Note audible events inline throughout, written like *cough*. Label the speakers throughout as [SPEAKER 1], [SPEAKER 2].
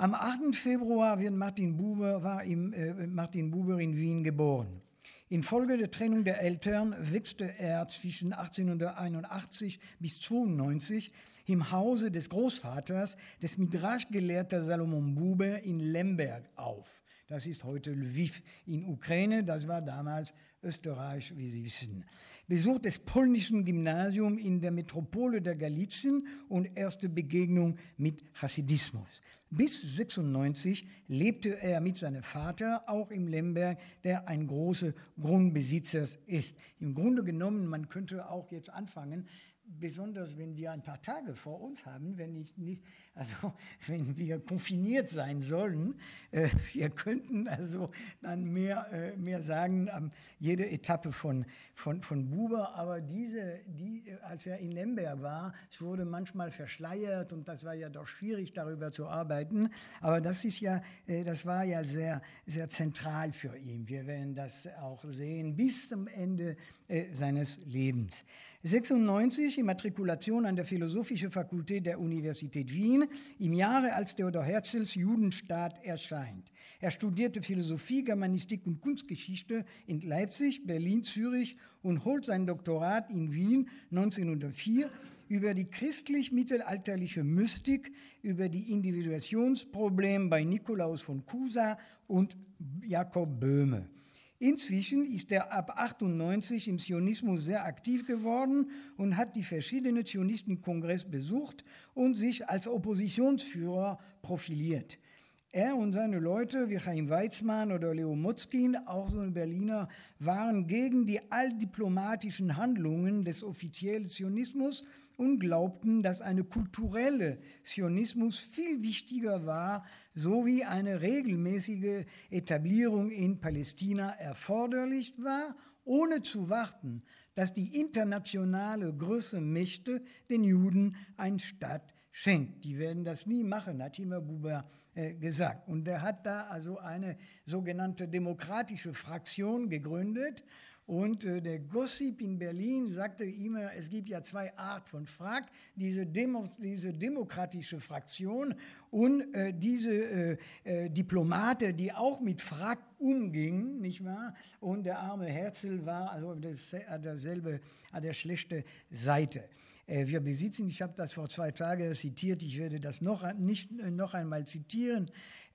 [SPEAKER 1] Am 8. Februar wird Martin Buber, war im, äh, Martin Buber in Wien geboren. Infolge der Trennung der Eltern wächste er zwischen 1881 bis 92 im Hause des Großvaters, des Midrash-Gelehrter Salomon Buber in Lemberg auf. Das ist heute Lviv in Ukraine, das war damals Österreich, wie Sie wissen. Besuch des polnischen Gymnasium in der Metropole der Galizien und erste Begegnung mit Hasidismus. Bis 96 lebte er mit seinem Vater auch im Lemberg, der ein großer Grundbesitzer ist. Im Grunde genommen, man könnte auch jetzt anfangen, besonders wenn wir ein paar Tage vor uns haben, wenn ich nicht, also *laughs* wenn wir konfiniert sein sollen, äh, wir könnten also dann mehr, äh, mehr sagen, ähm, jede Etappe von, von, von Buber, aber diese, die, als er in Lemberg war, es wurde manchmal verschleiert und das war ja doch schwierig, darüber zu arbeiten, aber das ist ja, äh, das war ja sehr, sehr zentral für ihn. Wir werden das auch sehen bis zum Ende äh, seines Lebens. 96 Immatrikulation an der Philosophischen Fakultät der Universität Wien, im Jahre als Theodor Herzls Judenstaat erscheint. Er studierte Philosophie, Germanistik und Kunstgeschichte in Leipzig, Berlin, Zürich und holt sein Doktorat in Wien 1904 über die christlich-mittelalterliche Mystik, über die Individuationsprobleme bei Nikolaus von Cusa und Jakob Böhme. Inzwischen ist er ab 98 im Zionismus sehr aktiv geworden und hat die verschiedenen Zionistenkongress besucht und sich als Oppositionsführer profiliert. Er und seine Leute wie Chaim Weizmann oder Leo Motzkin, auch so ein Berliner, waren gegen die alldiplomatischen Handlungen des offiziellen Zionismus und glaubten, dass eine kulturelle Zionismus viel wichtiger war, sowie eine regelmäßige Etablierung in Palästina erforderlich war, ohne zu warten, dass die internationale große Mächte den Juden ein Staat schenkt. Die werden das nie machen, hat Timur Buber äh, gesagt. Und er hat da also eine sogenannte demokratische Fraktion gegründet und äh, der Gossip in Berlin sagte immer, es gibt ja zwei Arten von Frack, diese, Demo, diese demokratische Fraktion und äh, diese äh, äh, Diplomate, die auch mit Frack umgingen, nicht wahr? Und der arme Herzl war also an derselbe, an der schlechte Seite. Äh, wir besitzen, ich habe das vor zwei Tagen zitiert, ich werde das noch, nicht äh, noch einmal zitieren,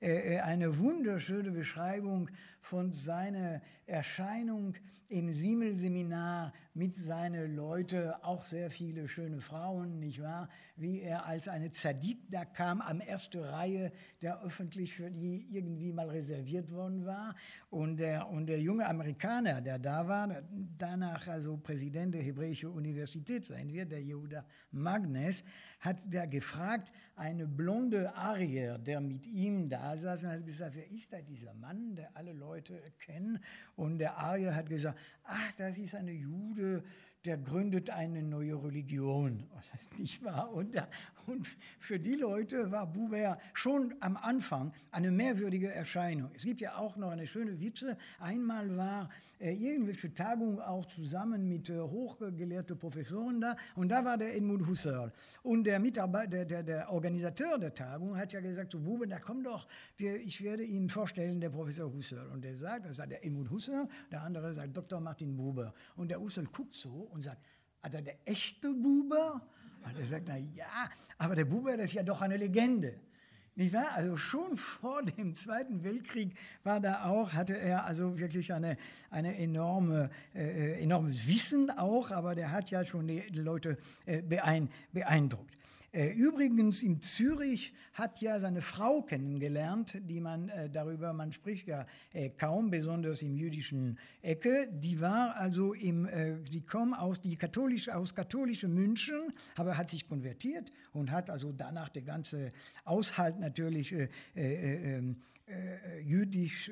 [SPEAKER 1] eine wunderschöne Beschreibung von seiner Erscheinung im Simmel-Seminar mit seinen Leuten, auch sehr viele schöne Frauen, nicht wahr? Wie er als eine Zadik da kam, am ersten Reihe, der öffentlich für die irgendwie mal reserviert worden war. Und der, und der junge Amerikaner, der da war, danach also Präsident der Hebräischen Universität sein wird, der Yehuda Magnes, hat der gefragt, eine blonde Arier, der mit ihm da saß, und hat gesagt, wer ist da dieser Mann, der alle Leute kennen? Und der Arier hat gesagt, ach, das ist eine Jude, der gründet eine neue Religion. *laughs* Das ist nicht wahr. Und, und für die Leute war Buber schon am Anfang eine mehrwürdige Erscheinung. Es gibt ja auch noch eine schöne Witze. Einmal war irgendwelche Tagung auch zusammen mit äh, hochgelehrten Professoren da und da war der Edmund Husserl. Und der, Mitarbeiter, der, der, der Organisateur der Tagung hat ja gesagt so, Buber, da komm doch, wir, ich werde Ihnen vorstellen, der Professor Husserl. Und der sagt, das sagt der Edmund Husserl, der andere sagt Dr. Martin Buber. Und der Husserl guckt so und sagt, er der echte Buber? Und er sagt, na ja, aber der Buber, das ist ja doch eine Legende. Nicht wahr? Also schon vor dem Zweiten Weltkrieg war da auch, hatte er also wirklich eine, eine enorme, äh, enormes Wissen auch, aber der hat ja schon die Leute äh, beeindruckt. Äh, übrigens in Zürich hat ja seine Frau kennengelernt, die man äh, darüber, man spricht ja äh, kaum, besonders im jüdischen Ecke. Die war also im, die kommt aus die katholische, aus katholische München, aber hat sich konvertiert und hat also danach der ganze Aushalt natürlich äh, äh, ähm, äh, jüdisch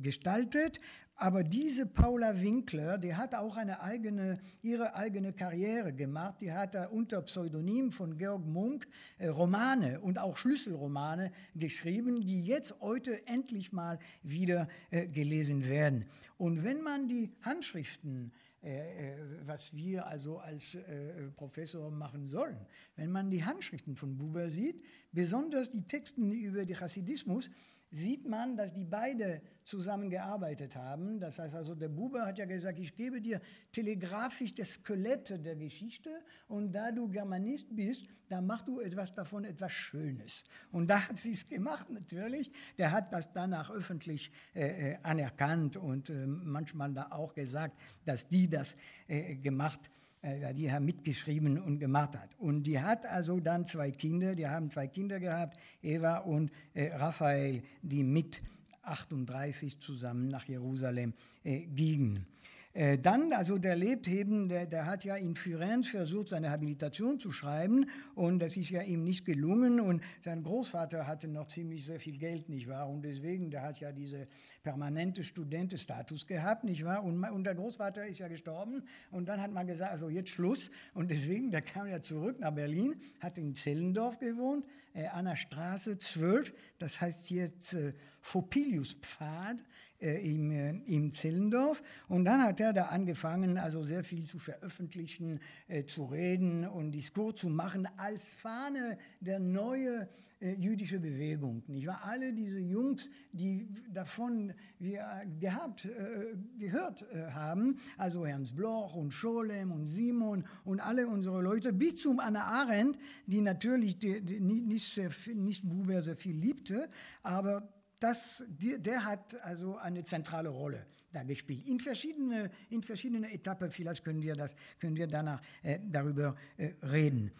[SPEAKER 1] gestaltet aber diese Paula Winkler, die hat auch eine eigene, ihre eigene Karriere gemacht. Die hat unter Pseudonym von Georg Munk äh, Romane und auch Schlüsselromane geschrieben, die jetzt heute endlich mal wieder äh, gelesen werden. Und wenn man die Handschriften äh, was wir also als äh, Professor machen sollen. Wenn man die Handschriften von Buber sieht, besonders die Texten über den Chassidismus, sieht man, dass die beide zusammengearbeitet haben. Das heißt also, der Buber hat ja gesagt, ich gebe dir telegrafisch das Skelett der Geschichte und da du Germanist bist, da machst du etwas davon, etwas Schönes. Und da hat sie es gemacht natürlich. Der hat das danach öffentlich äh, äh anerkannt und äh, manchmal da auch gesagt, dass die das äh, gemacht haben die haben mitgeschrieben und gemacht hat. Und die hat also dann zwei Kinder, die haben zwei Kinder gehabt, Eva und äh, Raphael, die mit 38 zusammen nach Jerusalem äh, gingen. Äh, dann, also der lebt eben, der, der hat ja in Firenze versucht, seine Habilitation zu schreiben und das ist ja ihm nicht gelungen und sein Großvater hatte noch ziemlich sehr viel Geld, nicht wahr? Und deswegen, der hat ja diese permanente Studentenstatus gehabt, nicht wahr? Und, und der Großvater ist ja gestorben und dann hat man gesagt, also jetzt Schluss und deswegen, der kam ja zurück nach Berlin, hat in Zellendorf gewohnt, äh, an der Straße 12, das heißt jetzt äh, Phopiliuspfad, äh, im, äh, im Zellendorf. Und dann hat er da angefangen, also sehr viel zu veröffentlichen, äh, zu reden und Diskurs zu machen als Fahne der neue äh, jüdische Bewegung. Nicht wahr? Alle diese Jungs, die davon wir gehabt, äh, gehört äh, haben, also Ernst Bloch und Scholem und Simon und alle unsere Leute, bis zum Anna Arendt, die natürlich die, die nicht, sehr, nicht Buber sehr viel liebte, aber das, der, hat also eine zentrale Rolle da gespielt. In verschiedene, in verschiedene Etappen, vielleicht können wir, das, können wir danach äh, darüber äh, reden.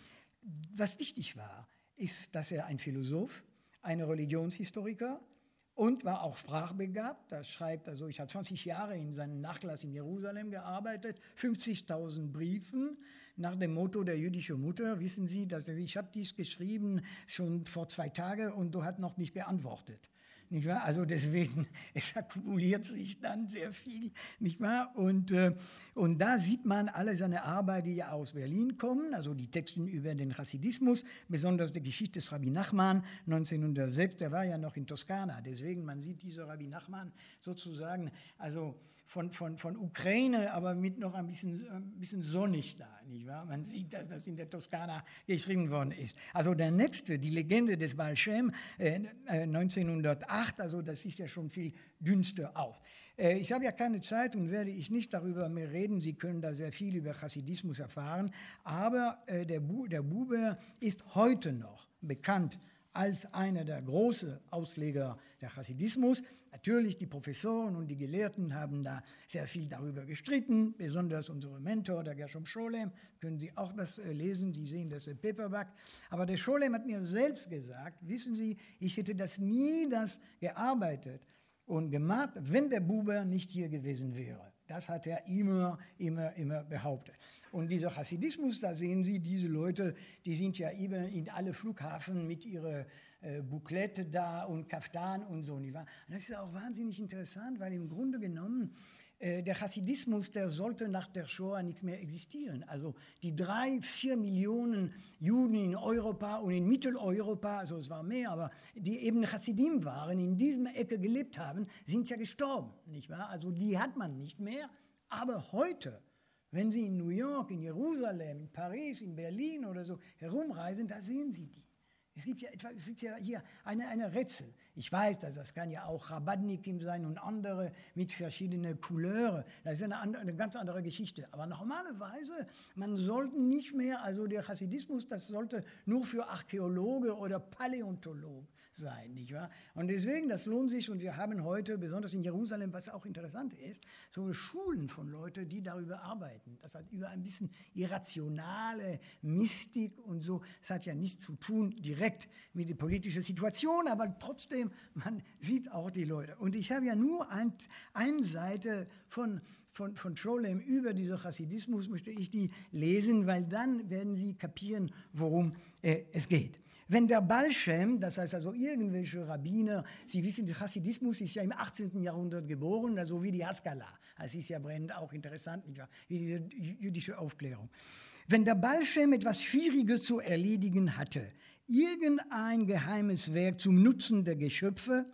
[SPEAKER 1] Was wichtig war, ist, dass er ein Philosoph, ein Religionshistoriker und war auch sprachbegabt. Er schreibt, also ich habe 20 Jahre in seinem Nachlass in Jerusalem gearbeitet, 50.000 Briefen nach dem Motto der jüdischen Mutter. Wissen Sie, dass ich habe dies geschrieben schon vor zwei Tagen und du hast noch nicht geantwortet. Nicht wahr? Also deswegen, *laughs* es akkumuliert sich dann sehr viel, nicht wahr? Und, äh, und da sieht man alle seine Arbeiten, die ja aus Berlin kommen, also die Texte über den Chassidismus, besonders die Geschichte des Rabbi Nachman 1906, der war ja noch in Toskana, deswegen man sieht dieser Rabbi Nachman sozusagen, also von, von, von Ukraine, aber mit noch ein bisschen, ein bisschen sonnig da, nicht wahr? Man sieht, dass das in der Toskana geschrieben worden ist. Also der nächste, die Legende des Baal Shem, äh, 1908, äh, also das ist ja schon viel dünster aus. Äh, ich habe ja keine Zeit und werde ich nicht darüber mehr reden. Sie können da sehr viel über Chassidismus erfahren. Aber äh, der, Bu der Buber ist heute noch bekannt als einer der großen Ausleger der Chassidismus. Natürlich, die Professoren und die Gelehrten haben da sehr viel darüber gestritten, besonders unser Mentor, der Gershom Scholem, können Sie auch das äh, lesen, Sie sehen das im Paperback. Aber der Scholem hat mir selbst gesagt, wissen Sie, ich hätte das nie das gearbeitet und gemacht, wenn der Buber nicht hier gewesen wäre. Das hat er immer, immer, immer behauptet. Und dieser Hasidismus, da sehen Sie, diese Leute, die sind ja immer in alle Flughafen mit ihren äh, Bouklette da und Kaftan und so. Nicht wahr? Und das ist auch wahnsinnig interessant, weil im Grunde genommen äh, der Hasidismus, der sollte nach der Shoah nichts mehr existieren. Also die drei, vier Millionen Juden in Europa und in Mitteleuropa, also es war mehr, aber die eben Hasidim waren, in diesem Ecke gelebt haben, sind ja gestorben, nicht wahr? Also die hat man nicht mehr. Aber heute, wenn Sie in New York, in Jerusalem, in Paris, in Berlin oder so herumreisen, da sehen Sie die. Es gibt ja, etwa, es gibt ja hier eine, eine Rätsel. Ich weiß, dass das kann ja auch Rabadnikim sein und andere mit verschiedenen Couleurs. Das ist eine, eine ganz andere Geschichte. Aber normalerweise, man sollte nicht mehr, also der Hasidismus, das sollte nur für Archäologe oder Paläontologen sein, nicht wahr? Und deswegen, das lohnt sich und wir haben heute, besonders in Jerusalem, was auch interessant ist, so Schulen von Leuten, die darüber arbeiten. Das hat über ein bisschen irrationale Mystik und so. Das hat ja nichts zu tun direkt mit der politischen Situation, aber trotzdem, man sieht auch die Leute. Und ich habe ja nur ein, eine Seite von von, von Scholem über diesen Chassidismus möchte ich die lesen, weil dann werden Sie kapieren, worum äh, es geht. Wenn der Balschem, das heißt also irgendwelche Rabbiner, Sie wissen, der Chassidismus ist ja im 18. Jahrhundert geboren, also wie die Haskalah. Das ist ja brennend auch interessant, wie diese jüdische Aufklärung. Wenn der Balschem etwas Schwieriges zu erledigen hatte, irgendein geheimes Werk zum Nutzen der Geschöpfe,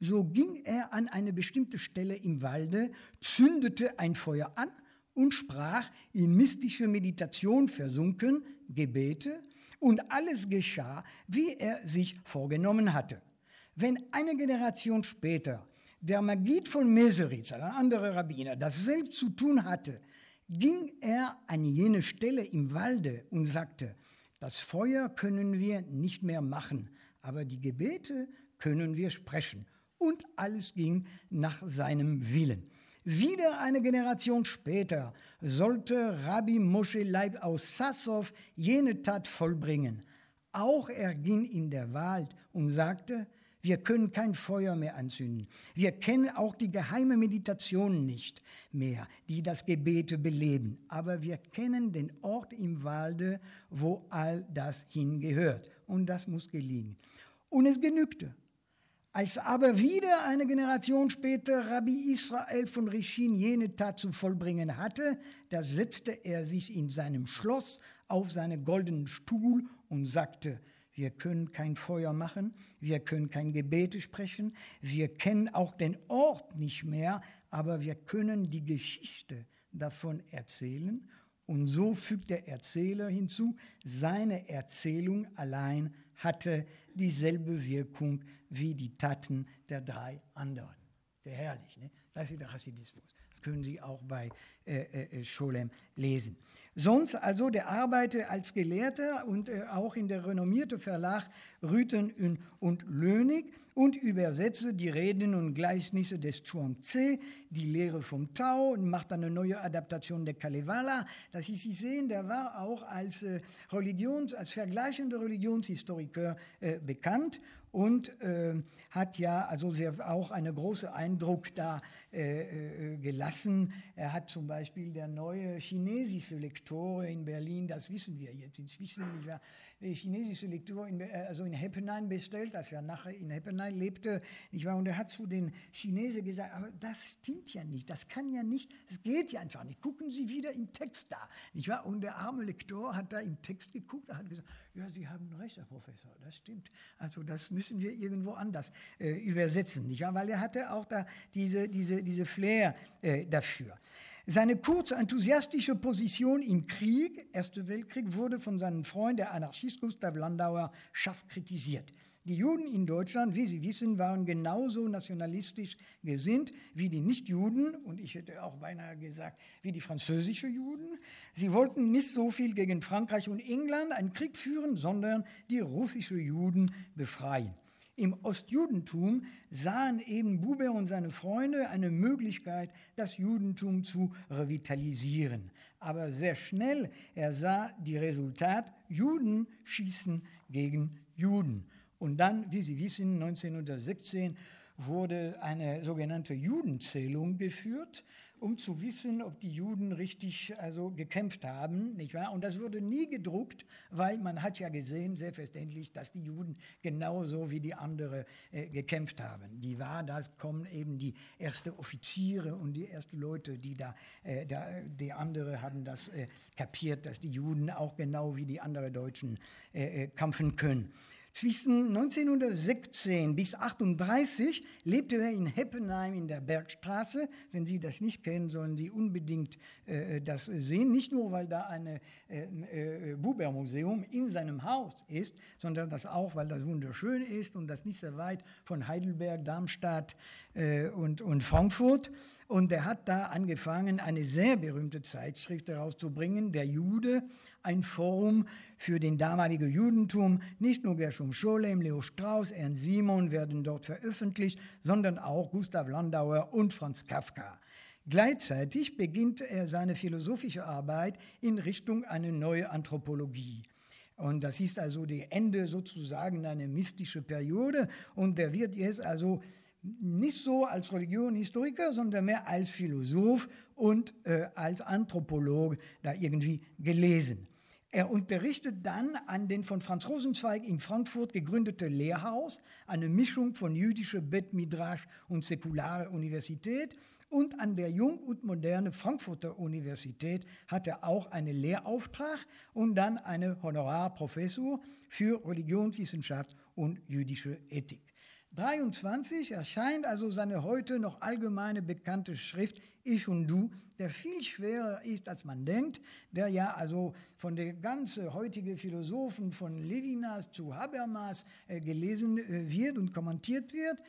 [SPEAKER 1] so ging er an eine bestimmte Stelle im Walde, zündete ein Feuer an und sprach in mystische Meditation versunken, Gebete, und alles geschah, wie er sich vorgenommen hatte. Wenn eine Generation später der Magid von Meseritz, ein anderer Rabbiner, das selbst zu tun hatte, ging er an jene Stelle im Walde und sagte, das Feuer können wir nicht mehr machen, aber die Gebete können wir sprechen. Und alles ging nach seinem Willen. Wieder eine Generation später sollte Rabbi Moshe Leib aus Sassow jene Tat vollbringen. Auch er ging in der Wald und sagte, wir können kein Feuer mehr anzünden. Wir kennen auch die geheime Meditation nicht mehr, die das Gebete beleben. Aber wir kennen den Ort im Walde, wo all das hingehört. Und das muss gelingen. Und es genügte. Als aber wieder eine Generation später Rabbi Israel von Rishin jene Tat zu vollbringen hatte, da setzte er sich in seinem Schloss auf seinen goldenen Stuhl und sagte, wir können kein Feuer machen, wir können kein Gebete sprechen, wir kennen auch den Ort nicht mehr, aber wir können die Geschichte davon erzählen. Und so fügt der Erzähler hinzu, seine Erzählung allein hatte dieselbe Wirkung wie die Taten der drei anderen. Sehr herrlich, ne? das ist der Hasidismus. Das können Sie auch bei äh, äh, Scholem lesen. Sonst also, der arbeitete als Gelehrter und äh, auch in der renommierte Verlag Rüten und Lönig und übersetzte die Reden und Gleichnisse des Chuang-Tze, die Lehre vom Tao und macht eine neue Adaptation der Kalevala. Das ist, Sie sehen, der war auch als äh, Religions-, als vergleichender Religionshistoriker äh, bekannt und äh, hat ja also sehr, auch einen großen Eindruck da äh, äh, gelassen. Er hat zum Beispiel der neue chinesische Lektor in Berlin, das wissen wir jetzt inzwischen, nicht wahr? der chinesische Lektor in, äh, also in Heppenheim bestellt, dass er nachher in Heppenheim lebte, nicht wahr? Und er hat zu den Chinesen gesagt, aber das stimmt ja nicht, das kann ja nicht, das geht ja einfach nicht. Gucken Sie wieder im Text da, nicht wahr? Und der arme Lektor hat da im Text geguckt, hat gesagt, ja, Sie haben recht, Herr Professor, das stimmt. Also das müssen wir irgendwo anders äh, übersetzen, nicht wahr? Weil er hatte auch da diese, diese, diese Flair äh, dafür. Seine kurze enthusiastische Position im Krieg, Erster Weltkrieg, wurde von seinem Freund, der Anarchist Gustav Landauer, scharf kritisiert. Die Juden in Deutschland, wie Sie wissen, waren genauso nationalistisch gesinnt wie die Nichtjuden und ich hätte auch beinahe gesagt, wie die französischen Juden. Sie wollten nicht so viel gegen Frankreich und England einen Krieg führen, sondern die russischen Juden befreien. Im Ostjudentum sahen eben Buber und seine Freunde eine Möglichkeit, das Judentum zu revitalisieren. Aber sehr schnell er sah die Resultat, Juden schießen gegen Juden. Und dann, wie Sie wissen, 1916 wurde eine sogenannte Judenzählung geführt um zu wissen, ob die Juden richtig also gekämpft haben, nicht wahr? Und das wurde nie gedruckt, weil man hat ja gesehen, selbstverständlich, dass die Juden genauso wie die anderen äh, gekämpft haben. Die war, das kommen eben die ersten Offiziere und die ersten Leute, die da, äh, da die andere haben das äh, kapiert, dass die Juden auch genau wie die anderen Deutschen äh, äh, kämpfen können. Zwischen 1916 bis 1938 lebte er in Heppenheim in der Bergstraße. Wenn Sie das nicht kennen, sollen Sie unbedingt äh, das sehen. Nicht nur, weil da ein äh, äh, Buber-Museum in seinem Haus ist, sondern das auch, weil das wunderschön ist und das nicht sehr weit von Heidelberg, Darmstadt äh, und, und Frankfurt. Und er hat da angefangen, eine sehr berühmte Zeitschrift herauszubringen, der Jude, ein Forum für den damaligen Judentum. Nicht nur Gershom Scholem, Leo Strauss, Ernst Simon werden dort veröffentlicht, sondern auch Gustav Landauer und Franz Kafka. Gleichzeitig beginnt er seine philosophische Arbeit in Richtung eine neue Anthropologie. Und das ist also das Ende sozusagen einer mystischen Periode. Und er wird jetzt also nicht so als Religionhistoriker, sondern mehr als Philosoph und äh, als Anthropologe da irgendwie gelesen. Er unterrichtet dann an den von Franz Rosenzweig in Frankfurt gegründete Lehrhaus, eine Mischung von jüdischer Bet Midrash und säkularer Universität. Und an der Jung und Moderne Frankfurter Universität hat er auch einen Lehrauftrag und dann eine Honorarprofessur für Religionswissenschaft und jüdische Ethik. 23 erscheint also seine heute noch allgemeine bekannte Schrift Ich und Du, der viel schwerer ist, als man denkt, der ja also von der ganzen heutigen Philosophen von Levinas zu Habermas äh, gelesen äh, wird und kommentiert wird.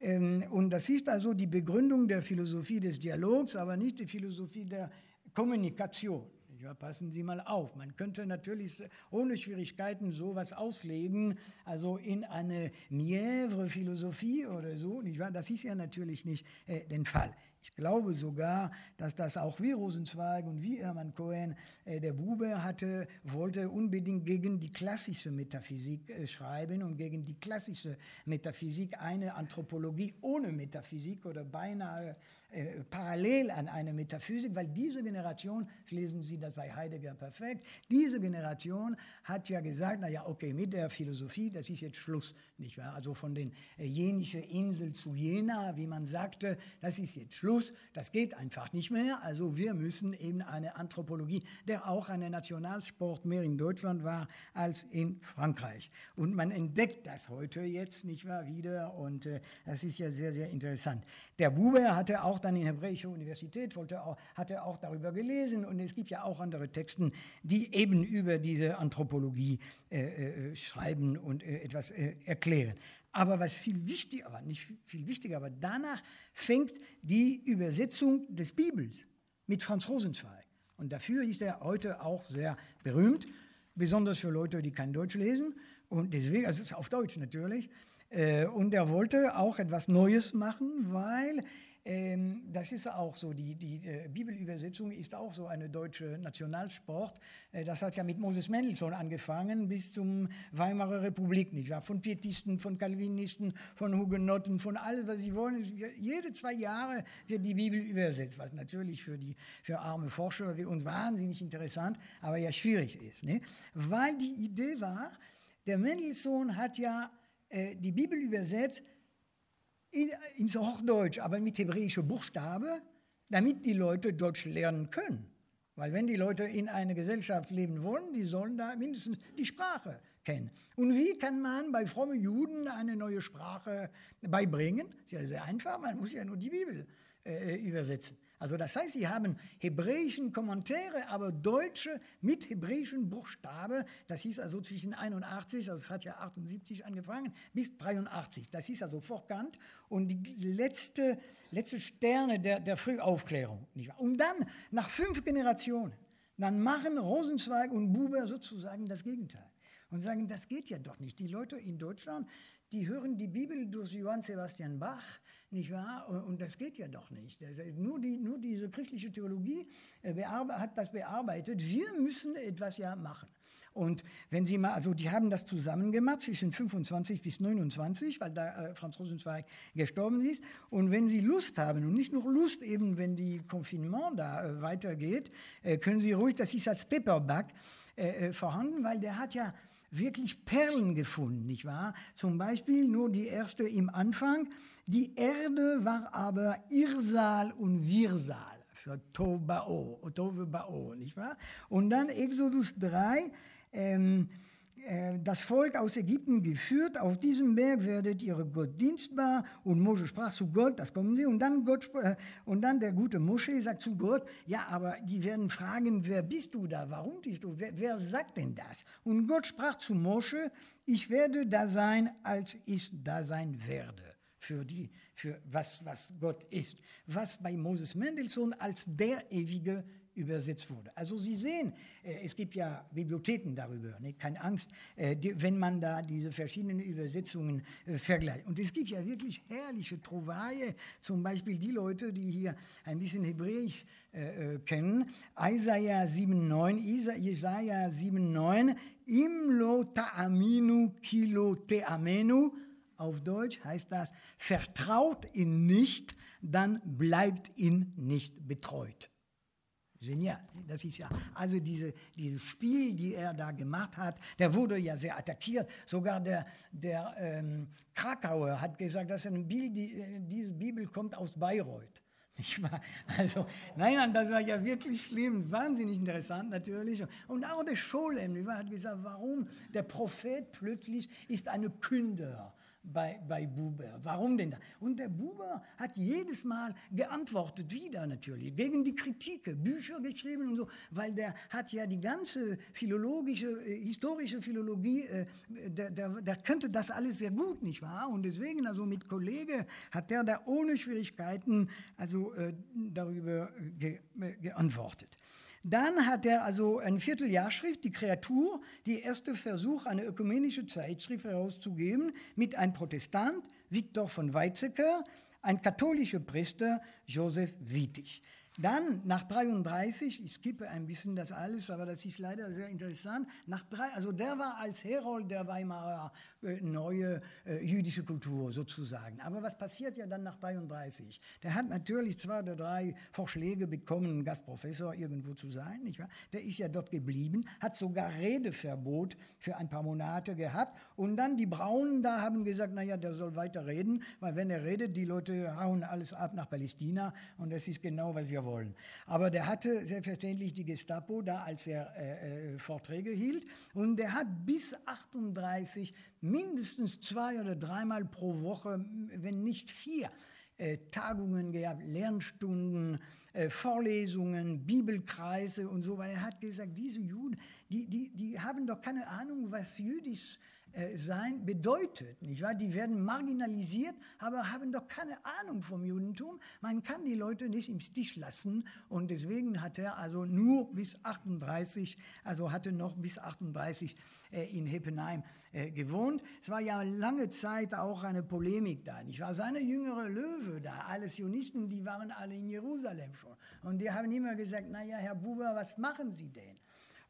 [SPEAKER 1] Ähm, und das ist also die Begründung der Philosophie des Dialogs, aber nicht die Philosophie der Kommunikation. Ja, passen Sie mal auf. Man könnte natürlich ohne Schwierigkeiten sowas auslegen, also in eine Mièvre-Philosophie oder so. Nicht wahr? Das ist ja natürlich nicht äh, der Fall. Ich glaube sogar, dass das auch wie Rosenzweig und wie Hermann Cohen, äh, der Bube hatte, wollte unbedingt gegen die klassische Metaphysik äh, schreiben und gegen die klassische Metaphysik eine Anthropologie ohne Metaphysik oder beinahe äh, parallel an eine Metaphysik, weil diese Generation, lesen Sie das bei Heidegger perfekt, diese Generation hat ja gesagt, naja, okay, mit der Philosophie, das ist jetzt Schluss, nicht wahr? Also von den äh, jenische Insel zu Jena, wie man sagte, das ist jetzt Schluss, das geht einfach nicht mehr, also wir müssen eben eine Anthropologie, der auch ein Nationalsport mehr in Deutschland war als in Frankreich. Und man entdeckt das heute jetzt, nicht wahr, wieder und äh, das ist ja sehr, sehr interessant. Der Buber hatte auch dann in Hebräische Universität, wollte auch, hat er auch darüber gelesen und es gibt ja auch andere Texten, die eben über diese Anthropologie äh, äh, schreiben und äh, etwas äh, erklären. Aber was viel wichtiger, aber nicht viel wichtiger, aber danach fängt die Übersetzung des Bibels mit Franz Rosenzweig. Und dafür ist er heute auch sehr berühmt, besonders für Leute, die kein Deutsch lesen. Und deswegen, also es ist auf Deutsch natürlich. Äh, und er wollte auch etwas Neues machen, weil ähm, das ist auch so, die, die äh, Bibelübersetzung ist auch so eine deutsche Nationalsport. Äh, das hat ja mit Moses Mendelssohn angefangen bis zum Weimarer Republik, nicht wahr? Von Pietisten, von Calvinisten, von Hugenotten, von allem, was sie wollen. Jede zwei Jahre wird die Bibel übersetzt, was natürlich für, die, für arme Forscher wie uns wahnsinnig interessant, aber ja schwierig ist. Ne? Weil die Idee war, der Mendelssohn hat ja äh, die Bibel übersetzt, in, ins Hochdeutsch, aber mit hebräischen Buchstaben, damit die Leute Deutsch lernen können. Weil wenn die Leute in einer Gesellschaft leben wollen, die sollen da mindestens die Sprache kennen. Und wie kann man bei frommen Juden eine neue Sprache beibringen? Das ist ja sehr einfach, man muss ja nur die Bibel äh, übersetzen. Also das heißt, sie haben hebräischen Kommentare, aber deutsche mit hebräischen Buchstaben. Das hieß also zwischen 81, also es hat ja 78 angefangen, bis 83. Das ist also Vorkant und die letzte, letzte Sterne der, der Frühaufklärung. Und dann, nach fünf Generationen, dann machen Rosenzweig und Buber sozusagen das Gegenteil und sagen, das geht ja doch nicht. Die Leute in Deutschland, die hören die Bibel durch Johann Sebastian Bach, nicht wahr? Und das geht ja doch nicht. Nur, die, nur diese christliche Theologie äh, hat das bearbeitet. Wir müssen etwas ja machen. Und wenn Sie mal, also die haben das zusammen gemacht zwischen 25 bis 29, weil da äh, Franz Rosenzweig gestorben ist. Und wenn Sie Lust haben und nicht nur Lust eben, wenn die Konfinement da äh, weitergeht, können Sie ruhig, das ist als Paperback vorhanden, weil der hat ja wirklich Perlen gefunden, nicht wahr? Zum Beispiel nur die erste im Anfang. Die Erde war aber Irsal und Wirsal für Tobao, Tovebao, nicht wahr? Und dann Exodus 3, ähm, äh, das Volk aus Ägypten geführt, auf diesem Berg werdet ihr Gott dienstbar. Und Mosche sprach zu Gott, das kommen sie. Und dann, Gott, äh, und dann der gute Mosche sagt zu Gott, ja, aber die werden fragen, wer bist du da, warum bist du, wer, wer sagt denn das? Und Gott sprach zu Mosche, ich werde da sein, als ich da sein werde. Für, die, für was, was Gott ist. Was bei Moses Mendelssohn als der ewige übersetzt wurde. Also Sie sehen, äh, es gibt ja Bibliotheken darüber, ne? keine Angst, äh, wenn man da diese verschiedenen Übersetzungen äh, vergleicht. Und es gibt ja wirklich herrliche Trouvaille, zum Beispiel die Leute, die hier ein bisschen Hebräisch kennen. Isaiah 7,9, Isaiah 7,9, Im lo ta'aminu kilo te'amenu, auf Deutsch heißt das, vertraut ihn nicht, dann bleibt ihn nicht betreut. Genial. Das ist ja, also diese, dieses Spiel, die er da gemacht hat, der wurde ja sehr attackiert. Sogar der, der ähm, Krakauer hat gesagt, dass eine Bibel, die, äh, diese Bibel kommt aus Bayreuth. Nicht wahr? Also, nein, das war ja wirklich schlimm, wahnsinnig interessant natürlich. Und auch der Scholem hat gesagt, warum der Prophet plötzlich ist eine Künder bei, bei Buber. Warum denn da? Und der Buber hat jedes Mal geantwortet, wieder natürlich, gegen die Kritike, Bücher geschrieben und so, weil der hat ja die ganze philologische, äh, historische Philologie, äh, der, der, der könnte das alles sehr gut, nicht wahr? Und deswegen, also mit Kollege, hat der da ohne Schwierigkeiten also äh, darüber ge, äh, geantwortet. Dann hat er also eine Vierteljahrschrift, die Kreatur, die erste Versuch, eine ökumenische Zeitschrift herauszugeben, mit einem Protestant, Viktor von Weizsäcker, ein katholischer Priester, Josef Wietig. Dann nach 33, ich skippe ein bisschen das alles, aber das ist leider sehr interessant. Nach drei, also der war als Herold der Weimarer äh, neue äh, jüdische Kultur sozusagen. Aber was passiert ja dann nach 33? Der hat natürlich zwei oder drei Vorschläge bekommen, Gastprofessor irgendwo zu sein, nicht wahr? Der ist ja dort geblieben, hat sogar Redeverbot für ein paar Monate gehabt. Und dann die Braunen da haben gesagt, naja, der soll weiter reden, weil wenn er redet, die Leute hauen alles ab nach Palästina und das ist genau, was wir wollen wollen. Aber der hatte selbstverständlich die Gestapo da, als er äh, äh Vorträge hielt. Und der hat bis 38 mindestens zwei oder dreimal pro Woche, wenn nicht vier, äh, Tagungen gehabt, Lernstunden, äh, Vorlesungen, Bibelkreise und so, weil er hat gesagt, diese Juden, die, die, die haben doch keine Ahnung, was jüdisch ist sein bedeutet. Nicht wahr? Die werden marginalisiert, aber haben doch keine Ahnung vom Judentum. Man kann die Leute nicht im Stich lassen und deswegen hat er also nur bis 38, also hatte noch bis 38 äh, in Heppenheim äh, gewohnt. Es war ja lange Zeit auch eine Polemik da. Ich war seine jüngere Löwe da, alle Zionisten, die waren alle in Jerusalem schon. Und die haben immer gesagt, naja, Herr Buber, was machen Sie denn?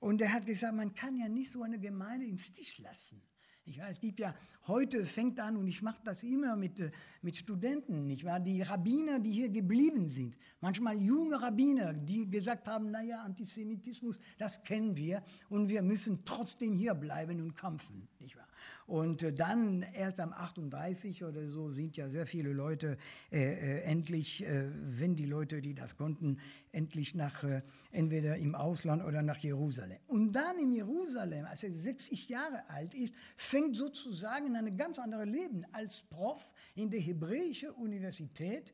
[SPEAKER 1] Und er hat gesagt, man kann ja nicht so eine Gemeinde im Stich lassen. Ich weiß, es gibt ja heute fängt an und ich mache das immer mit, äh, mit Studenten, nicht wahr? Die Rabbiner, die hier geblieben sind, manchmal junge Rabbiner, die gesagt haben, naja, Antisemitismus, das kennen wir und wir müssen trotzdem hier bleiben und kämpfen, nicht wahr? Und äh, dann erst am 38 oder so sind ja sehr viele Leute äh, äh, endlich, äh, wenn die Leute, die das konnten, endlich nach äh, entweder im Ausland oder nach Jerusalem. Und dann in Jerusalem, als er 60 Jahre alt ist, fängt sozusagen ein ganz anderes Leben als Prof in der Hebräischen Universität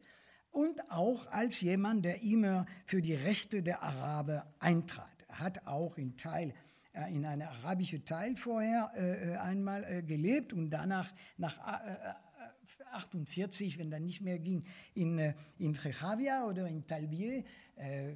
[SPEAKER 1] und auch als jemand, der immer für die Rechte der Araber eintrat. Er hat auch in Teil äh, in einem arabischen Teil vorher äh, äh, einmal äh, gelebt und danach nach äh, 48, wenn dann nicht mehr ging, in, äh, in Rechavia oder in Talbier.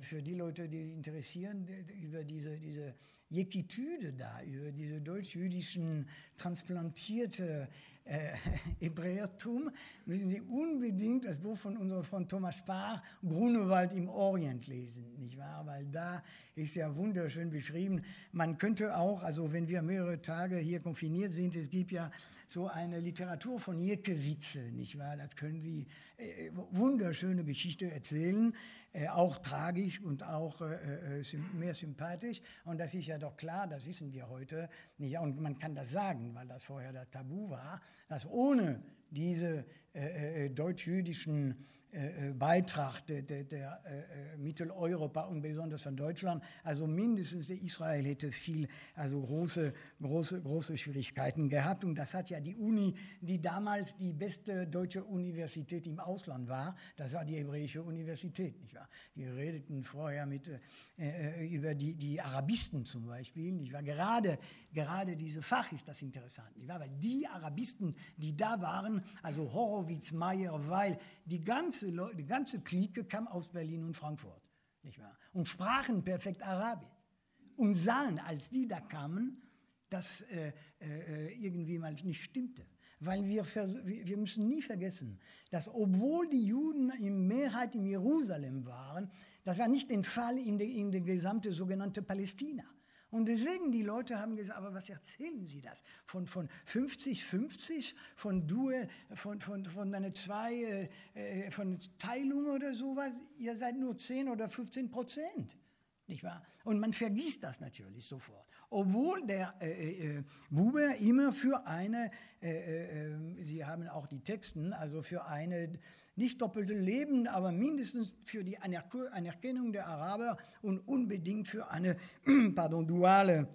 [SPEAKER 1] für die Leute, die interessieren über diese, diese Jekitüde da, über diese deutsch-jüdischen transplantierte äh, *laughs* Hebräertum, müssen Sie unbedingt das Buch von unserem Freund Thomas Spahr, Grunewald im Orient lesen, nicht wahr? Weil da ist ja wunderschön beschrieben. Man könnte auch, also wenn wir mehrere Tage hier konfiniert sind, es gibt ja so eine Literatur von Jekewitze, nicht wahr? Das können Sie äh, wunderschöne Geschichte erzählen, äh, auch tragisch und auch äh, äh mehr sympathisch. Und das ist ja doch klar, das wissen wir heute. Nicht? Und man kann das sagen, weil das vorher das Tabu war, dass ohne diese äh, äh deutsch-jüdischen äh, äh, Beitrag der, der, der äh, Mitteleuropa und besonders von Deutschland. Also mindestens Israel hätte viel, also große, große, große Schwierigkeiten gehabt. Und das hat ja die Uni, die damals die beste deutsche Universität im Ausland war, das war die hebräische Universität, nicht wahr? Wir redeten vorher mit, äh, über die, die Arabisten zum Beispiel, nicht wahr? Gerade, gerade diese Fach ist das interessant, nicht wahr? Weil die Arabisten, die da waren, also Horowitz, Meyer, Weil, die ganze, Leute, die ganze Clique kam aus Berlin und Frankfurt, nicht wahr? Und sprachen perfekt Arabisch. Und sahen, als die da kamen, dass äh, äh, irgendwie mal nicht stimmte. Weil wir, wir müssen nie vergessen, dass obwohl die Juden in Mehrheit in Jerusalem waren, das war nicht der Fall in der, in der gesamten sogenannten Palästina. Und deswegen, die Leute haben gesagt, aber was erzählen Sie das? Von, von 50, 50, von Due, von, von, von einer zwei, äh, äh, von Teilung oder sowas? Ihr seid nur 10 oder 15 Prozent. Nicht wahr? Und man vergisst das natürlich sofort. Obwohl der äh, äh, äh Buber immer für eine, äh, äh, Sie haben auch die Texten, also für eine nicht doppelte Leben, aber mindestens für die Anerkennung der Araber und unbedingt für eine *clears throat* pardon, duale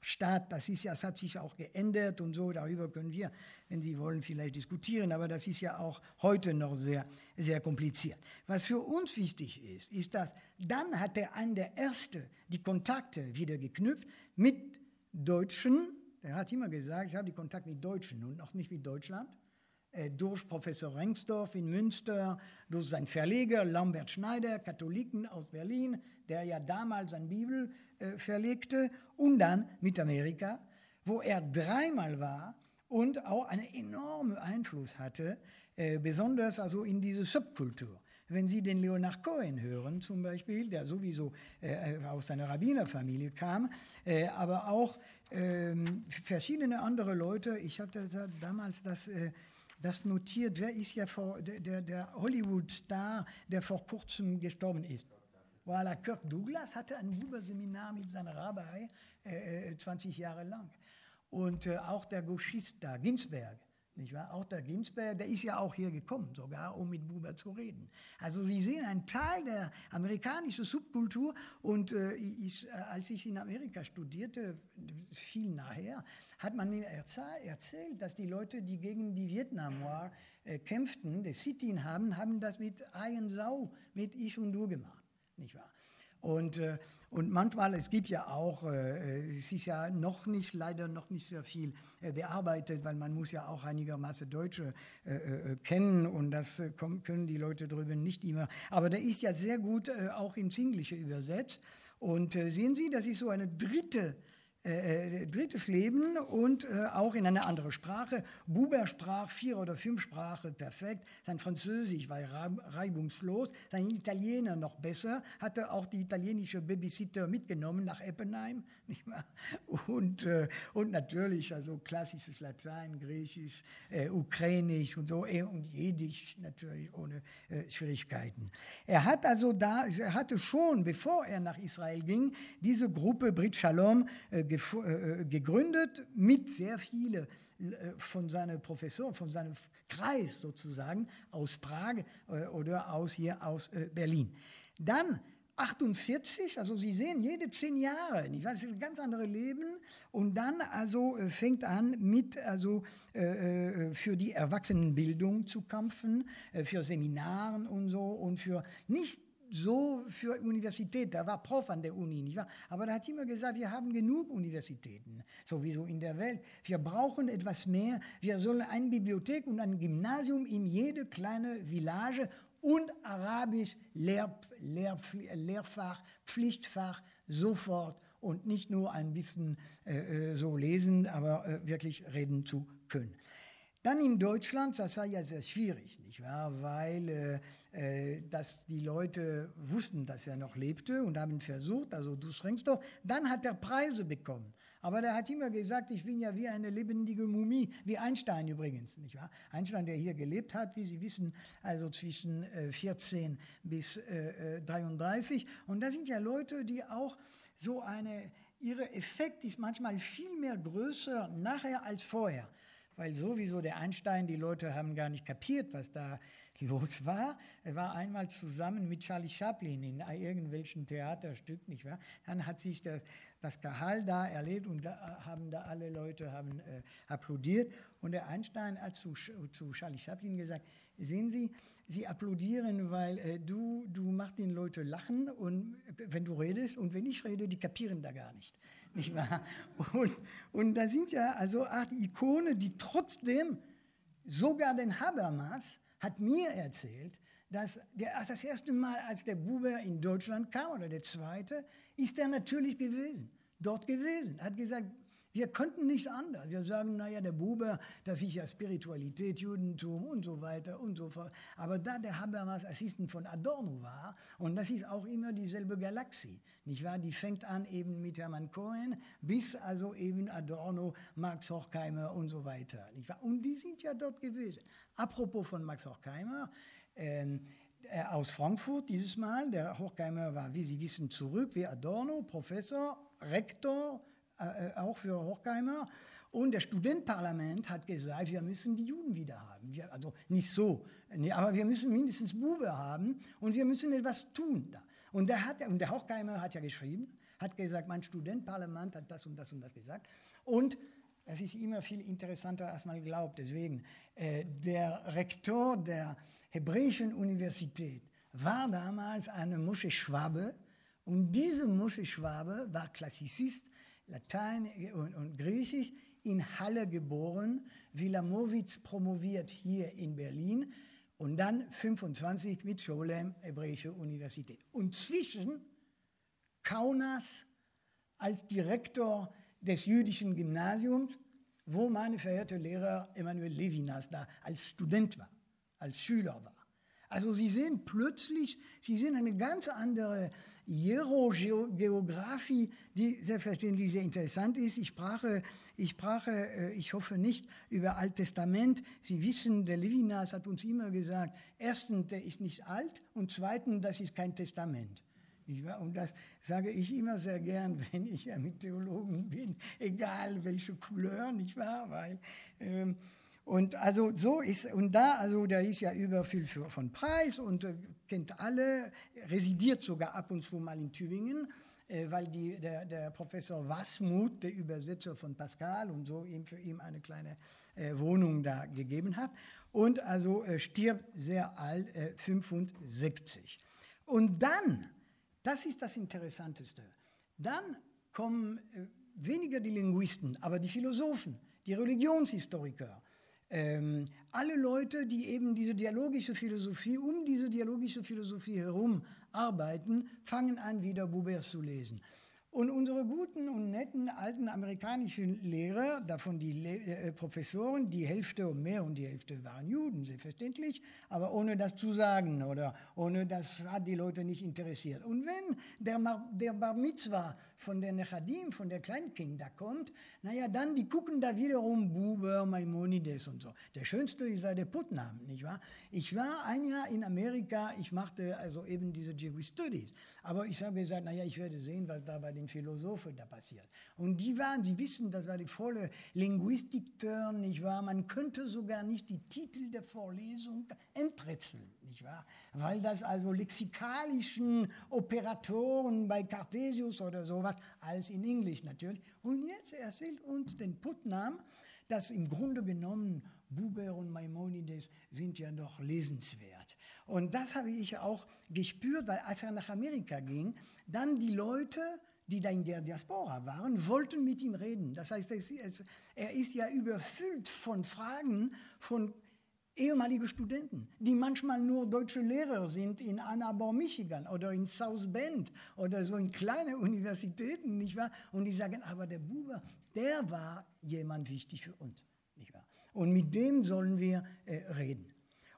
[SPEAKER 1] Staat, das ist ja, das hat sich auch geändert und so, darüber können wir, wenn Sie wollen, vielleicht diskutieren, aber das ist ja auch heute noch sehr, sehr kompliziert. Was für uns wichtig ist, ist, dass dann hat der an der Erste die Kontakte wieder geknüpft mit Deutschen, er hat immer gesagt, ich habe die Kontakte mit Deutschen und noch nicht mit Deutschland, durch Professor Rengsdorf in Münster, durch seinen Verleger Lambert Schneider, Katholiken aus Berlin, der ja damals seine Bibel äh, verlegte, und dann mit Amerika, wo er dreimal war und auch einen enormen Einfluss hatte, äh, besonders also in diese Subkultur. Wenn Sie den Leonard Cohen hören, zum Beispiel, der sowieso äh, aus seiner Rabbinerfamilie kam, äh, aber auch ähm, verschiedene andere Leute, ich habe da, damals das äh, das notiert, wer ist ja vor, der, der Hollywood-Star, der vor kurzem gestorben ist. Voilà, Kirk Douglas hatte ein Buberseminar mit seinem Rabbi äh, 20 äh, Jahre lang. Und äh, auch der Gauchist da, Ginsberg, nicht wahr? Auch der Ginsberg, der ist ja auch hier gekommen, sogar um mit Buber zu reden. Also Sie sehen einen Teil der amerikanischen Subkultur und äh, ich, äh, als ich in Amerika studierte, viel nachher, hat man mir erzählt, dass die Leute, die gegen die Vietnam War äh, kämpften, das Sit-in haben, haben das mit Eigensau, mit Ich und Du gemacht, nicht wahr? Und, äh, und manchmal, es gibt ja auch, äh, es ist ja noch nicht, leider noch nicht sehr viel äh, bearbeitet, weil man muss ja auch einigermaßen Deutsche kennen und das können die Leute drüben nicht immer. Aber der ist ja sehr gut auch ins Englische übersetzt. Und sehen Sie, das ist so eine dritte äh, äh, drittes Leben und äh, auch in eine andere Sprache. Buber sprach vier oder fünf Sprachen perfekt. Sein Französisch war reibungslos, sein Italiener noch besser, hatte auch die italienische Babysitter mitgenommen nach Eppenheim. *laughs* Nicht mehr? Und, äh, und natürlich also klassisches Latein, Griechisch, äh, Ukrainisch und so und Jiddisch natürlich ohne Schwierigkeiten. Er hat also da, er hatte schon, bevor er nach Israel ging, diese Gruppe Brit Shalom äh, äh, gegründet mit sehr vielen äh, von seinen Professoren, von seinem Kreis sozusagen aus Prag oder aus hier aus Berlin. Dann 48, also Sie sehen, jede zehn Jahre, nicht wahr? Das ist ein ganz anderes Leben. Und dann also fängt an mit also äh, für die Erwachsenenbildung zu kämpfen, äh, für Seminaren und so und für nicht so für Universität, da war Prof an der Uni, nicht wahr? Aber da hat immer gesagt, wir haben genug Universitäten, sowieso in der Welt. Wir brauchen etwas mehr. Wir sollen eine Bibliothek und ein Gymnasium in jede kleine Village und Arabisch Lehr, Lehr, Lehrfach, Pflichtfach sofort und nicht nur ein bisschen äh, äh, so lesen, aber äh, wirklich reden zu können. Dann in Deutschland, das war ja sehr schwierig, nicht wahr? Weil äh, äh, dass die Leute wussten, dass er noch lebte und haben versucht, also du schränkst doch. Dann hat er Preise bekommen. Aber der hat immer gesagt, ich bin ja wie eine lebendige Mumie, wie Einstein übrigens, nicht wahr? Einstein, der hier gelebt hat, wie Sie wissen, also zwischen äh, 14 bis äh, 33. Äh, und da sind ja Leute, die auch so eine, ihre Effekt ist manchmal viel mehr größer nachher als vorher weil sowieso der Einstein, die Leute haben gar nicht kapiert, was da *laughs* los war. Er war einmal zusammen mit Charlie Chaplin in irgendwelchen Theaterstück, nicht wahr? Dann hat sich das, das Gehalt da erlebt und da haben da alle Leute haben äh, applaudiert. Und der Einstein hat zu, zu Charlie Chaplin gesagt, sehen Sie, Sie applaudieren, weil äh, du, du machst den Leuten lachen und wenn du redest und wenn ich rede, die kapieren da gar nicht. Nicht wahr? Und, und da sind ja also Art Ikone, die trotzdem sogar den Habermas hat mir erzählt, dass der, das erste Mal, als der Buber in Deutschland kam, oder der zweite, ist er natürlich gewesen, dort gewesen. Hat gesagt, wir könnten nicht anders. Wir sagen, naja, der Buber, das ist ja Spiritualität, Judentum und so weiter und so fort. Aber da der Habermas Assistent von Adorno war, und das ist auch immer dieselbe Galaxie, nicht wahr? Die fängt an eben mit Hermann Cohen bis also eben Adorno, Max Horkheimer und so weiter, nicht wahr? Und die sind ja dort gewesen. Apropos von Max Horkheimer, ähm, äh, aus Frankfurt dieses Mal. Der Horkheimer war, wie Sie wissen, zurück, wie Adorno, Professor, Rektor, äh, äh, auch für Horkheimer. Und das Studentenparlament hat gesagt, wir müssen die Juden wieder haben. Wir, also nicht so, nee, aber wir müssen mindestens Bube haben und wir müssen etwas tun. Da. Und, der hat, und der Horkheimer hat ja geschrieben, hat gesagt, mein Studentparlament hat das und das und das gesagt. Und das ist immer viel interessanter, als man glaubt. Deswegen, äh, der Rektor der Hebräischen Universität war damals eine Mosche Schwabe. Und diese Mosche Schwabe war Klassizist, Latein und, und Griechisch, in Halle geboren, Wilamowitz promoviert hier in Berlin und dann 25 mit Scholem, Hebräische Universität. Und zwischen Kaunas als Direktor des jüdischen Gymnasiums, wo meine verehrte Lehrer Emanuel Levinas da als Student war, als Schüler war. Also Sie sehen plötzlich, Sie sehen eine ganz andere Hierogeografie, die selbstverständlich sehr interessant ist. Ich sprach, ich sprach, äh, ich hoffe nicht über Alttestament. Sie wissen, der Levinas hat uns immer gesagt, erstens, der ist nicht alt und zweitens, das ist kein Testament. Und das sage ich immer sehr gern, *laughs* wenn ich mit Theologen bin, egal welche Couleur, nicht wahr? Weil ähm, und also so ist, und da, also der ist ja über viel für, von Preis und äh, kennt alle, residiert sogar ab und zu mal in Tübingen, äh, weil die, der, der Professor Wasmuth, der Übersetzer von Pascal und so, ihm für ihn eine kleine äh, Wohnung da gegeben hat. Und also äh, stirbt sehr alt, 65. Äh, und dann, das ist das Interessanteste, dann kommen äh, weniger die Linguisten, aber die Philosophen, die Religionshistoriker, ähm, alle Leute, die eben diese dialogische Philosophie, um diese dialogische Philosophie herum arbeiten, fangen an, wieder Buber zu lesen. Und unsere guten und netten alten amerikanischen Lehrer, davon die Le äh, Professoren, die Hälfte und mehr und die Hälfte waren Juden, selbstverständlich, aber ohne das zu sagen oder ohne das hat die Leute nicht interessiert. Und wenn der, der Bar Mitzvah von der Nechadim, von der Kleinkind da kommt, naja, dann, die gucken da wiederum Buber, Maimonides und so. Der schönste ist da der Putnam, nicht wahr? Ich war ein Jahr in Amerika, ich machte also eben diese Jewish Studies. Aber ich habe gesagt, naja, ich werde sehen, was da bei den Philosophen da passiert. Und die waren, Sie wissen, das war die volle Linguistik-Turn, nicht wahr? Man könnte sogar nicht die Titel der Vorlesung enträtseln, nicht wahr? Weil das also lexikalischen Operatoren bei Cartesius oder sowas was, alles in Englisch natürlich. Und jetzt erzählt uns den Putnam, dass im Grunde genommen Buber und Maimonides sind ja doch lesenswert. Und das habe ich auch gespürt, weil als er nach Amerika ging, dann die Leute, die da in der Diaspora waren, wollten mit ihm reden. Das heißt, er ist ja überfüllt von Fragen von ehemalige Studenten, die manchmal nur deutsche Lehrer sind in Ann Arbor, Michigan oder in South Bend oder so in kleine *laughs* Universitäten, nicht wahr? Und die sagen, aber der Buber, der war jemand wichtig für uns, nicht wahr? Und mit dem sollen wir äh, reden.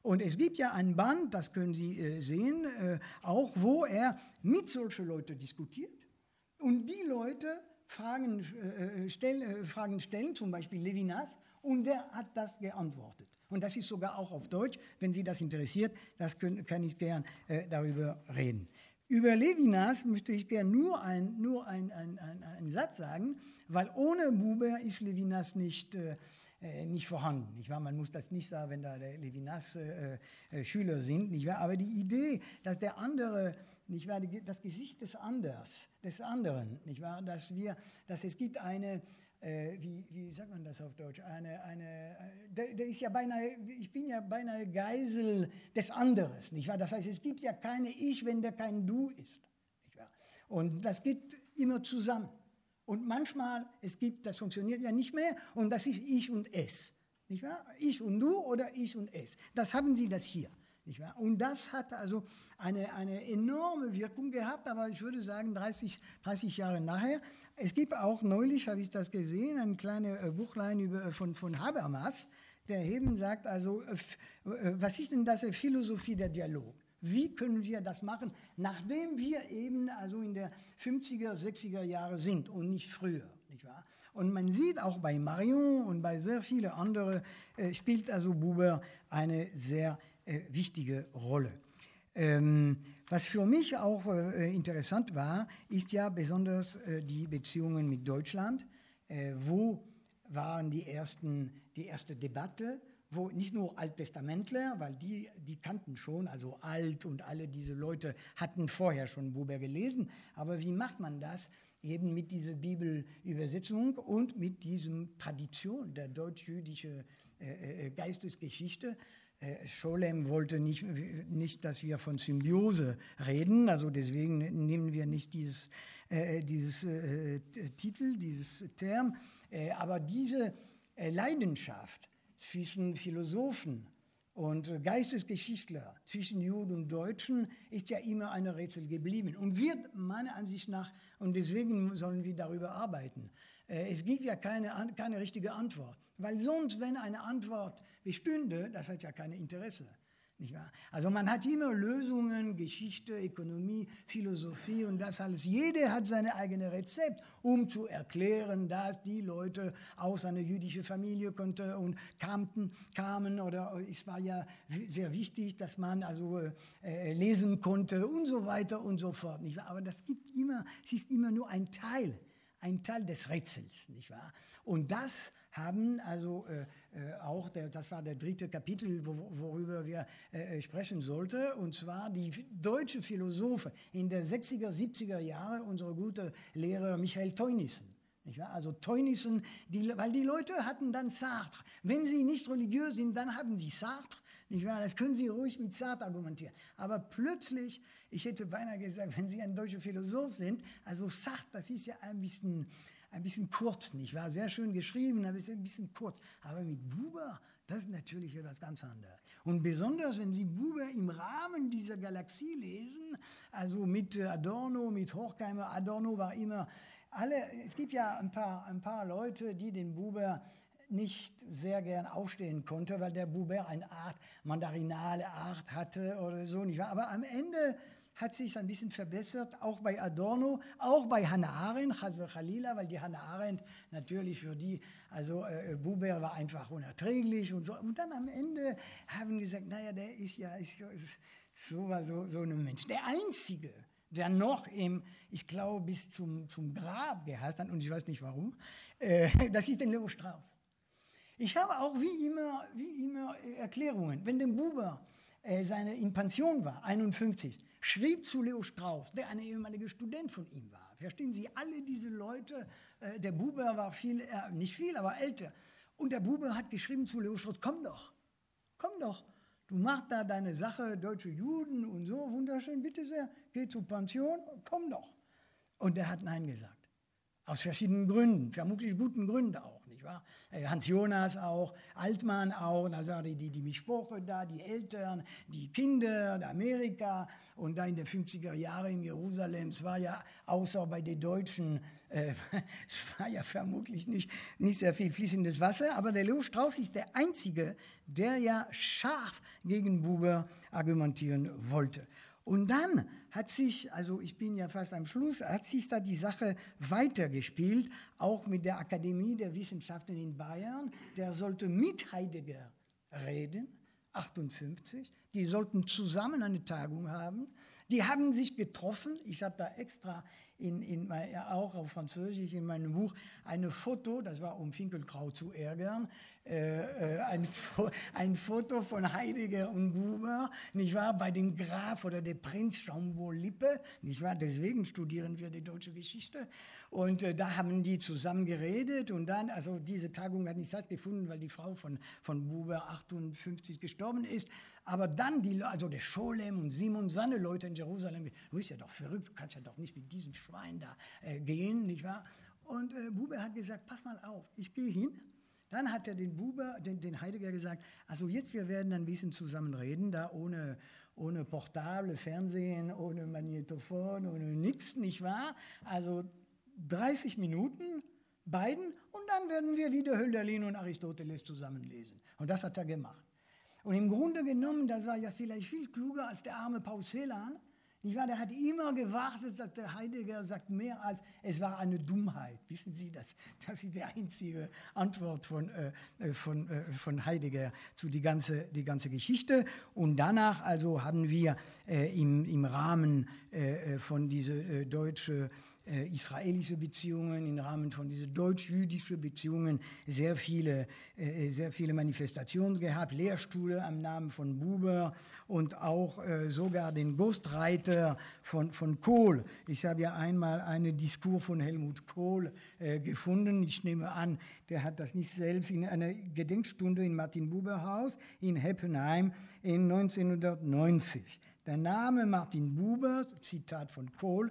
[SPEAKER 1] Und es gibt ja ein Band, das können Sie äh, sehen, äh, auch wo er mit solchen Leuten diskutiert. Und die Leute Fragen, äh, äh, stell, äh, Fragen stellen, zum Beispiel Levinas, und der hat das geantwortet. Und das ist sogar auch auf Deutsch. Wenn Sie das interessiert, das können, kann ich gern äh, darüber reden. Über Levinas möchte ich gern nur einen nur ein, ein, ein, ein Satz sagen, weil ohne Buber ist Levinas nicht, äh, äh, nicht vorhanden. Nicht wahr? Man muss das nicht sagen, wenn da Levinas äh, äh, Schüler sind. Nicht wahr? Aber die Idee, dass der andere nicht wahr, das Gesicht des Anders, des anderen, nicht wahr, dass wir, dass es gibt eine, äh, wie, wie sagt man das auf Deutsch? Eine, eine, äh, der, der, ist ja beinahe, ich bin ja beinahe Geisel des Anderes, nicht wahr? Das heißt, es gibt ja keine Ich, wenn der kein Du ist, nicht wahr? Und das geht immer zusammen. Und manchmal, es gibt, das funktioniert ja nicht mehr, und das ist Ich und Es, nicht wahr? Ich und Du oder Ich und Es. Das haben Sie das hier. Und das hat also eine, eine enorme Wirkung gehabt, aber ich würde sagen 30, 30 Jahre nachher. Es gibt auch neulich, habe ich das gesehen, ein kleines äh, Buchlein über, äh, von, von Habermas, der eben sagt, also, äh, was ist denn das Philosophie der Dialog? Wie können wir das machen, nachdem wir eben also in der 50er, 60er Jahre sind und nicht früher, nicht wahr? Und man sieht auch bei Marion und bei sehr vielen anderen äh, spielt also Buber eine sehr äh, wichtige Rolle. Ähm, was für mich auch äh, interessant war, ist ja besonders äh, die Beziehungen mit Deutschland. Äh, wo waren die, ersten, die erste Debatte? Wo nicht nur Alttestamentler, weil die, die kannten schon, also Alt und alle diese Leute hatten vorher schon Buber gelesen, aber wie macht man das? eben mit dieser Bibelübersetzung und mit diesem Tradition der deutsch-jüdischen äh, äh, Geistesgeschichte. Äh, Scholem wollte nicht, nicht, dass wir von Symbiose reden, also deswegen nehmen wir nicht dieses, äh, dieses äh, Titel, dieses Term, äh, aber diese Leidenschaft zwischen Philosophen und Geistesgeschichtler, zwischen Juden und Deutschen, ist ja immer ein Rätsel geblieben und wird meiner Ansicht nach, und deswegen sollen wir darüber arbeiten, es gibt ja keine, keine richtige Antwort. Weil sonst, wenn eine Antwort bestünde, das hat ja kein Interesse. Also man hat immer Lösungen, Geschichte, Ökonomie, Philosophie und das alles. Jeder hat seine eigene Rezept, um zu erklären, dass die Leute aus einer jüdischen Familie konnten und kamen, kamen oder es war ja sehr wichtig, dass man also äh, lesen konnte und so weiter und so fort. Aber das gibt immer, es ist immer nur ein Teil, ein Teil des Rätsels, nicht wahr? Und das haben also äh, äh, auch, der, das war der dritte Kapitel, wo, worüber wir äh, äh sprechen sollten, und zwar die deutsche Philosophe in der 60er, 70er Jahre, unsere gute Lehrer Michael Teunissen. Also Teunissen, die, weil die Leute hatten dann Sartre. Wenn sie nicht religiös sind, dann haben sie Sartre. Nicht wahr? Das können Sie ruhig mit Sartre argumentieren. Aber plötzlich, ich hätte beinahe gesagt, wenn Sie ein deutscher Philosoph sind, also Sartre, das ist ja ein bisschen ein bisschen kurz, nicht wahr? Sehr schön geschrieben, aber ein bisschen kurz. Aber mit Buber, das ist natürlich etwas ganz anderes. Und besonders, wenn Sie Buber im Rahmen dieser Galaxie lesen, also mit Adorno, mit Horkheimer, Adorno war immer, alle, es gibt ja ein paar, ein paar Leute, die den Buber nicht sehr gern aufstehen konnte, weil der Buber eine Art, mandarinale Art hatte oder so, nicht? Aber am Ende hat sich ein bisschen verbessert, auch bei Adorno, auch bei Hannah Arendt, Hasbe Khalila, weil die Hannah Arendt natürlich für die, also äh, Buber war einfach unerträglich und so. Und dann am Ende haben gesagt, naja, der ist ja ist, so, so, so ein Mensch. Der Einzige, der noch im, ich glaube, bis zum, zum Grab gehasst hat, und ich weiß nicht warum, äh, *laughs* das ist der Leo Strauss. Ich habe auch wie immer, wie immer Erklärungen. Wenn der Buber äh, seine in Pension war, 51, schrieb zu Leo Strauss, der ein ehemaliger Student von ihm war. Verstehen Sie, alle diese Leute, äh, der Buber war viel, äh, nicht viel, aber älter. Und der Buber hat geschrieben zu Leo Strauss, komm doch, komm doch, du machst da deine Sache, deutsche Juden und so, wunderschön, bitte sehr, geh zur Pension, komm doch. Und er hat Nein gesagt. Aus verschiedenen Gründen, vermutlich guten Gründen auch Äh, Hans Jonas auch, Altmann auch, also die, die, die Mischproche da, die Eltern, die Kinder, Amerika und da in den 50er Jahren in Jerusalem, es war ja außer bei den Deutschen, äh, *laughs* es war ja vermutlich nicht, nicht sehr viel fließendes Wasser, aber der Leo Strauss ist der Einzige, der ja scharf gegen Buber argumentieren wollte. Und dann hat sich, also ich bin ja fast am Schluss, hat sich da die Sache weitergespielt, auch mit der Akademie der Wissenschaften in Bayern. Der sollte mit Heidegger reden, 58. Die sollten zusammen eine Tagung haben. Die haben sich getroffen. Ich habe da extra in, in, auch auf Französisch in meinem Buch ein Foto, das war um Finkelkraut zu ärgern, äh, äh, ein, ein, Foto von Heidegger und Buber, nicht wahr, bei dem Graf oder der Prinz Schambol-Lippe, nicht wahr, deswegen studieren wir die deutsche Geschichte. Und äh, da haben die zusammen geredet und dann, also diese Tagung hat nicht stattgefunden, weil die Frau von, von Buber 58 gestorben ist. Aber dann die, also der Scholem und Simon, seine Leute in Jerusalem, du bist ja doch verrückt, du kannst ja doch nicht mit diesem Schwein da äh, gehen, nicht wahr? Und äh, Buber hat gesagt, pass mal auf, ich gehe hin. Dann hat er den Buber, den, den Heidegger gesagt, also jetzt wir werden ein bisschen zusammen reden, da ohne, ohne Portable, Fernsehen, ohne Magnetophon, ohne nichts, nicht wahr? Also 30 Minuten, beiden, und dann werden wir wieder Hölderlin und Aristoteles zusammenlesen. Und das hat er gemacht. Und im Grunde genommen, das war ja vielleicht viel kluger als der arme Paul Celan. Nicht wahr? Der hat immer gewartet, dass der Heidegger sagt mehr als, es war eine Dummheit. Wissen Sie, das, das ist die einzige Antwort von, äh, äh von, äh, von Heidegger zu die ganze, die ganze Geschichte. Und danach also haben wir äh, im, im Rahmen äh, äh von dieser äh, deutschen äh, israelische Beziehungen, im Rahmen von diesen deutsch-jüdischen Beziehungen sehr viele, äh, sehr viele Manifestationen gehabt, Lehrstühle am Namen von Buber und auch äh, sogar den Ghostwriter von, von Kohl. Ich habe ja einmal einen Diskurs von Helmut Kohl äh, gefunden. Ich nehme an, der hat das nicht selbst in einer Gedenkstunde in Martin Buber Haus in Heppenheim in 1990. Der Name Martin Buber, Zitat von Kohl,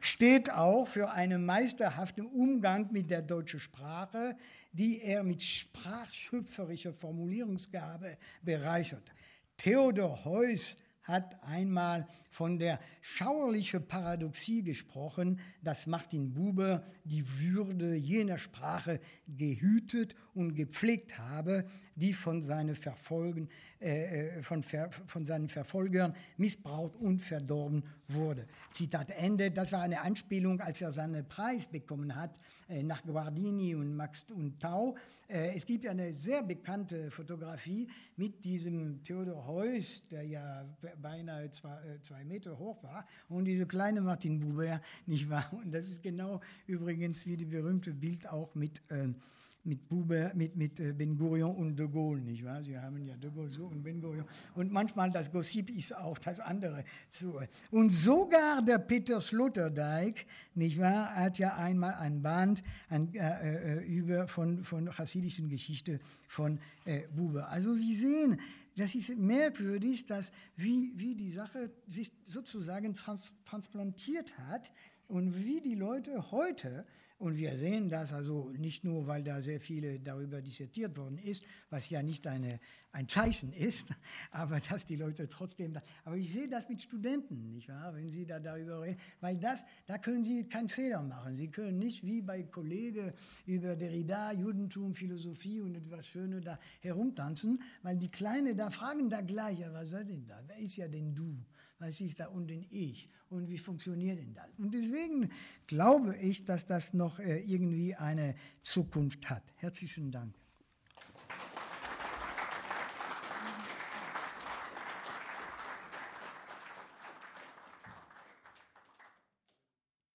[SPEAKER 1] steht auch für einen meisterhaften Umgang mit der deutschen Sprache, die er mit sprachschöpferischer Formulierungsgabe bereichert. Theodor Heuss hat einmal von der schauerlichen Paradoxie gesprochen, dass Martin Buber die Würde jener Sprache gehütet und gepflegt habe, die von seinen, Verfolgen, äh, äh von, von seinen Verfolgern missbraucht und verdorben wurde. Zitat Ende. Das war eine Anspielung, als er seinen Preis bekommen hat äh, nach Guardini und Max und Tau. Äh, es gibt eine sehr bekannte Fotografie mit diesem Theodor Heuss, der ja beinahe zwei, äh, zwei Meter hoch war, und diese kleine Martin Buber, nicht wahr? Und das ist genau übrigens wie die berühmte Bild auch mit äh, mit, Buber, mit, mit äh, Ben Gurion und de Gaulle, nicht wahr? Sie haben ja de Gaulle so und Ben Gurion. Und manchmal das Gossip ist auch das andere. Und sogar der Peter Sloterdijk, nicht wahr, hat ja einmal ein Band ein, äh, äh, über von, von chassidischen Geschichte von äh, Buber. Also Sie sehen, das ist merkwürdig, dass wie, wie die Sache sich sozusagen trans transplantiert hat und wie die Leute heute und wir sehen das also nicht nur, weil da sehr viele darüber dissertiert worden ist, was ja nicht eine, ein Zeichen ist, *laughs* aber dass die Leute trotzdem, da, aber ich sehe das mit Studenten, nicht wahr, wenn sie da darüber reden, weil das, da können sie keinen Fehler machen. Sie können nicht wie bei Kollegen über Derrida, Judentum, Philosophie und etwas Schönes da herumtanzen, weil die Kleinen da fragen da gleich, ja, was seid denn da? Wer ist ja denn du? Was ist da unten ich? Und wie funktioniert denn das? Und deswegen glaube ich, dass das noch äh, irgendwie eine Zukunft hat. Herzlichen Dank.